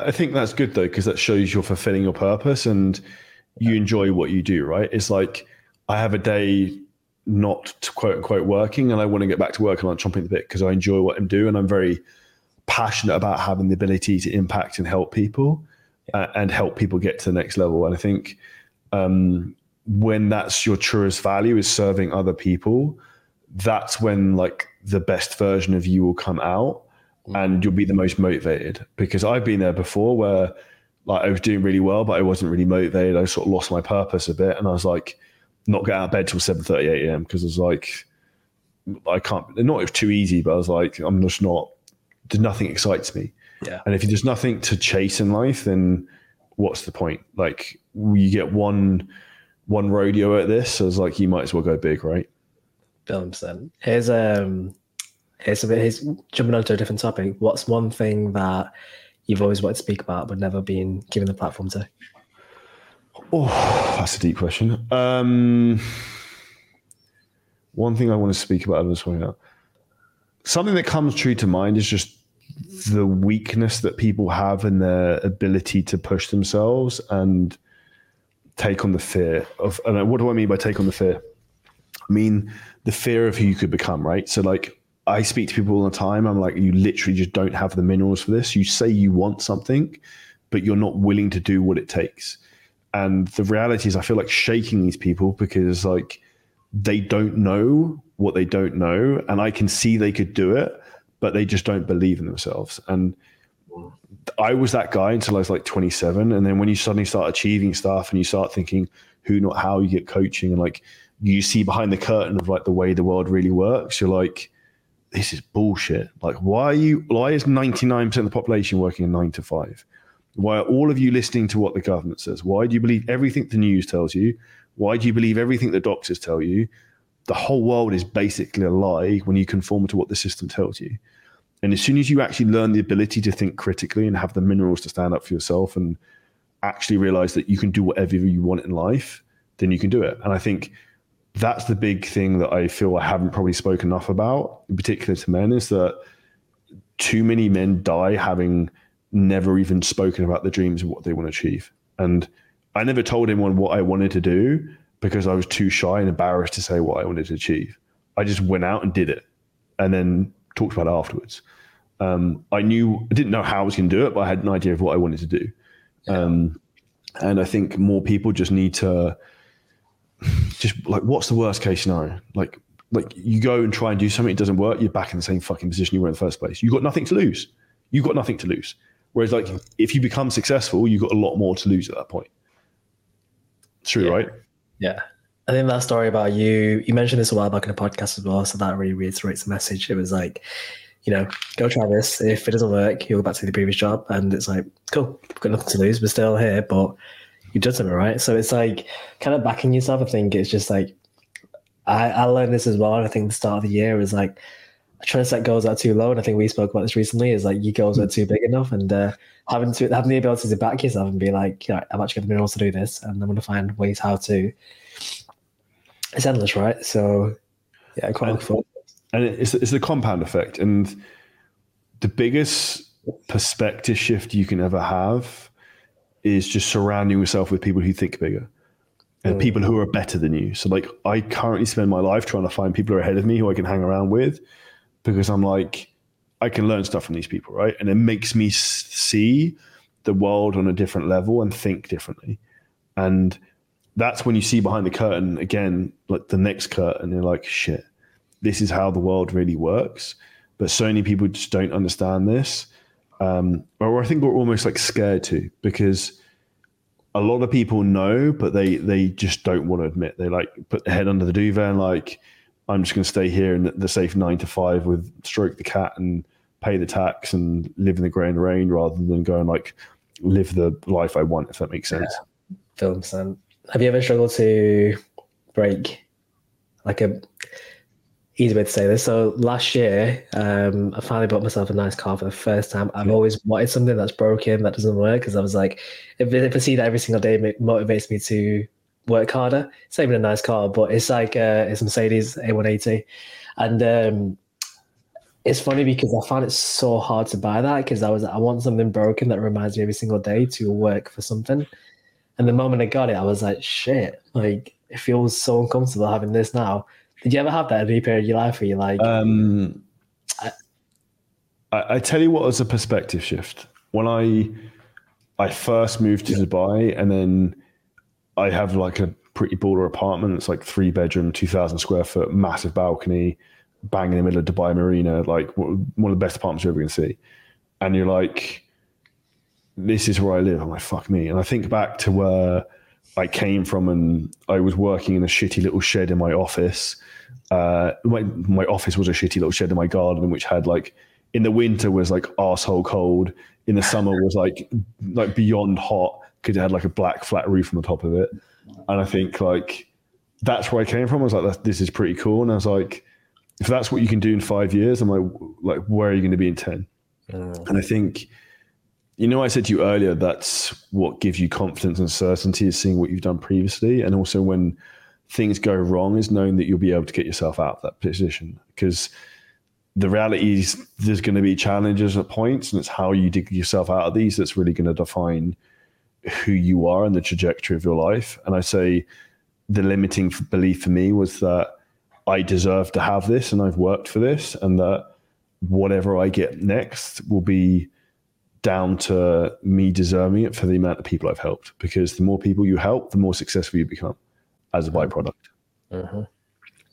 I think that's good though because that shows you're fulfilling your purpose and you enjoy what you do. Right? It's like I have a day not quote unquote working and I want to get back to work and I'm chomping the bit because I enjoy what I'm doing and I'm very passionate about having the ability to impact and help people uh, and help people get to the next level. And I think um, when that's your truest value is serving other people, that's when like the best version of you will come out mm. and you'll be the most motivated because I've been there before where like I was doing really well, but I wasn't really motivated. I sort of lost my purpose a bit. And I was like, not get out of bed till 7 38 a.m. because I was like, I can't, not it was too easy, but I was like, I'm just not, nothing excites me. Yeah. And if there's nothing to chase in life, then what's the point? Like you get one, one rodeo at this, so it's like you might as well go big, right? Billion percent. Here's um, here's a bit. Here's jumping onto a different topic. What's one thing that you've always wanted to speak about but never been given the platform to? Oh, that's a deep question. Um, one thing I want to speak about this one, something that comes true to mind is just the weakness that people have in their ability to push themselves and take on the fear of. And what do I mean by take on the fear? I mean the fear of who you could become, right? So, like, I speak to people all the time. I'm like, you literally just don't have the minerals for this. You say you want something, but you're not willing to do what it takes. And the reality is, I feel like shaking these people because like they don't know what they don't know, and I can see they could do it, but they just don't believe in themselves. And I was that guy until I was like 27, and then when you suddenly start achieving stuff and you start thinking who, not how, you get coaching and like you see behind the curtain of like the way the world really works, you're like, this is bullshit. Like, why are you? Why is 99% of the population working a nine to five? Why are all of you listening to what the government says? Why do you believe everything the news tells you? Why do you believe everything the doctors tell you? The whole world is basically a lie when you conform to what the system tells you. And as soon as you actually learn the ability to think critically and have the minerals to stand up for yourself and actually realize that you can do whatever you want in life, then you can do it. And I think that's the big thing that I feel I haven't probably spoken enough about, in particular to men, is that too many men die having never even spoken about the dreams of what they want to achieve. And I never told anyone what I wanted to do because I was too shy and embarrassed to say what I wanted to achieve. I just went out and did it and then talked about afterwards. Um, I knew, I didn't know how I was going to do it, but I had an idea of what I wanted to do. Um, and I think more people just need to just like, what's the worst case scenario? Like, like you go and try and do something, it doesn't work, you're back in the same fucking position you were in the first place. You've got nothing to lose. You've got nothing to lose. Whereas, like, if you become successful, you've got a lot more to lose at that point. True, yeah. right? Yeah. I think that story about you, you mentioned this a while back in a podcast as well. So that really reiterates the message. It was like, you know, go try this. If it doesn't work, you'll go back to the previous job. And it's like, cool, we've got nothing to lose. We're still here, but you've done something right. So it's like kind of backing yourself. I think it's just like, I, I learned this as well. And I think the start of the year is like trying to set goals that are too low. And I think we spoke about this recently. Is like your goals are too big enough, and uh, having to having the ability to back yourself and be like, you know, I'm actually got the minerals to do this, and I'm going to find ways how to. It's endless, right? So, yeah, quite and. And it's it's the compound effect, and the biggest perspective shift you can ever have is just surrounding yourself with people who think bigger and mm. people who are better than you. So like I currently spend my life trying to find people who are ahead of me who I can hang around with because I'm like I can learn stuff from these people, right? And it makes me see the world on a different level and think differently. And that's when you see behind the curtain again, like the next curtain, you're like, shit, this is how the world really works. But so many people just don't understand this. Um, or I think we're almost like scared to because a lot of people know, but they they just don't want to admit. They like put their head under the duvet and like, I'm just going to stay here in the safe nine to five with stroke the cat and pay the tax and live in the grey and rain rather than go and like live the life I want. If that makes sense. Yeah. Films. And have you ever struggled to break like a easy way to say this. So last year, um, I finally bought myself a nice car for the first time. I've yeah. always wanted something that's broken that doesn't work because I was like, if, if I see that every single day, it motivates me to work harder. It's not even a nice car, but it's like uh, it's Mercedes A180, and um, it's funny because I found it so hard to buy that because I was I want something broken that reminds me every single day to work for something. And the moment I got it, I was like, shit, like it feels so uncomfortable having this now did you ever have that at any period of your life where you like? Um, I, I tell you what was a perspective shift when I I first moved to yeah. Dubai, and then I have like a pretty baller apartment. It's like three bedroom, two thousand square foot, massive balcony, bang in the middle of Dubai Marina, like one of the best apartments you're ever going to see. And you're like, this is where I live. I'm like, fuck me. And I think back to where I came from, and I was working in a shitty little shed in my office uh, my, my office was a shitty little shed in my garden, which had like in the winter was like asshole cold. In the summer was like like beyond hot because it had like a black flat roof on the top of it. And I think like that's where I came from. I was like, this is pretty cool. And I was like, if that's what you can do in five years, I'm like, like where are you going to be in ten? Mm. And I think, you know, I said to you earlier, that's what gives you confidence and certainty is seeing what you've done previously, and also when things go wrong is knowing that you'll be able to get yourself out of that position. Because the reality is there's going to be challenges at points and it's how you dig yourself out of these that's really going to define who you are and the trajectory of your life. And i say the limiting belief for me was that i deserve to have this and i've worked for this and that whatever i get next will be down to me deserving it for the amount of people i've helped because the more people you help the more successful you become as a byproduct. Mm-hmm.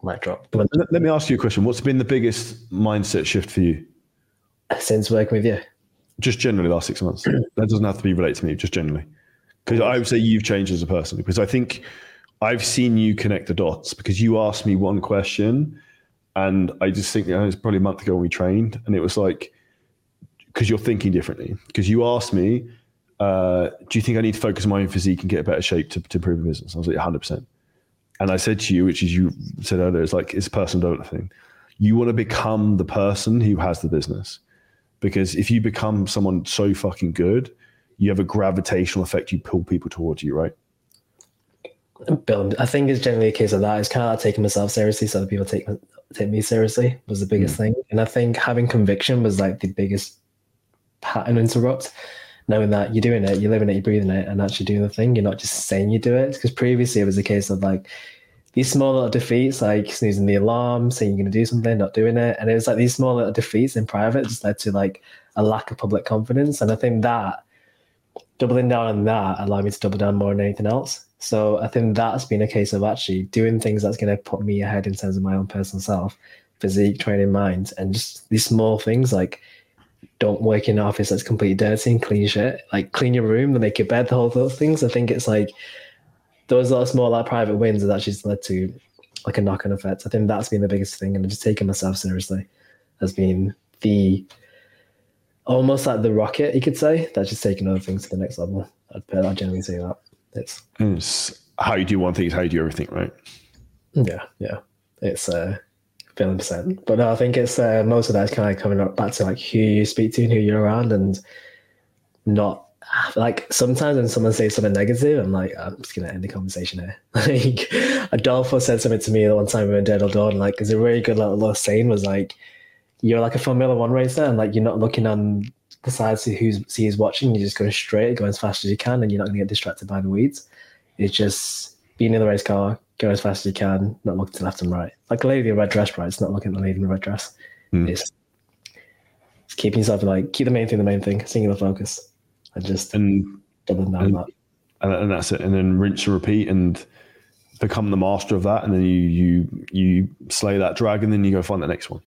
Mic drop. Let, let me ask you a question. What's been the biggest mindset shift for you since working with you? Just generally, last six months. <clears throat> that doesn't have to be related to me. Just generally, because I would say you've changed as a person. Because I think I've seen you connect the dots. Because you asked me one question, and I just think you know, it was probably a month ago when we trained, and it was like because you're thinking differently. Because you asked me, uh, "Do you think I need to focus on my own physique and get a better shape to, to improve the business?" I was like, "100." percent and I said to you, which is you said earlier, it's like it's a person development thing. You want to become the person who has the business. Because if you become someone so fucking good, you have a gravitational effect. You pull people towards you, right? Bill, I think it's generally a case of that. It's kind of like taking myself seriously, so other people take take me seriously was the biggest mm. thing. And I think having conviction was like the biggest pattern interrupt knowing that you're doing it, you're living it, you're breathing it, and actually doing the thing. You're not just saying you do it. Because previously it was a case of like these small little defeats, like snoozing the alarm, saying you're going to do something, not doing it. And it was like these small little defeats in private just led to like a lack of public confidence. And I think that doubling down on that allowed me to double down more than anything else. So I think that's been a case of actually doing things that's going to put me ahead in terms of my own personal self, physique, training, mind, and just these small things like don't work in an office that's completely dirty and clean shit. Like clean your room and make your bed, the whole those things. I think it's like those little small like private wins has actually led to like a knock-on effect. I think that's been the biggest thing, and just taking myself seriously has been the almost like the rocket, you could say, that's just taking other things to the next level. I'd, I'd generally say that. It's, it's how you do one thing is how you do everything, right? Yeah, yeah. it's uh, feeling percent. But no, I think it's uh, most of that is kind of coming up back to like who you speak to and who you're around, and not like sometimes when someone says something negative, I'm like, I'm just gonna end the conversation here. <laughs> like Adolfo said something to me the one time we were in Dead or Dawn, like it's a really good little, little saying was like, you're like a Formula One racer, and like you're not looking on the sides to who's see who's watching. You're just going straight, go as fast as you can, and you're not gonna get distracted by the weeds. It's just being in the race car, go as fast as you can, not look to left and right. Like the lady in the red dress, right? It's not looking at the lady in the red dress. Hmm. It's, it's keeping yourself like keep the main thing the main thing, singular focus, and just And doubling down and- on that. and, and that's it. And then rinse and repeat and become the master of that. And then you you you slay that dragon, then you go find the next one.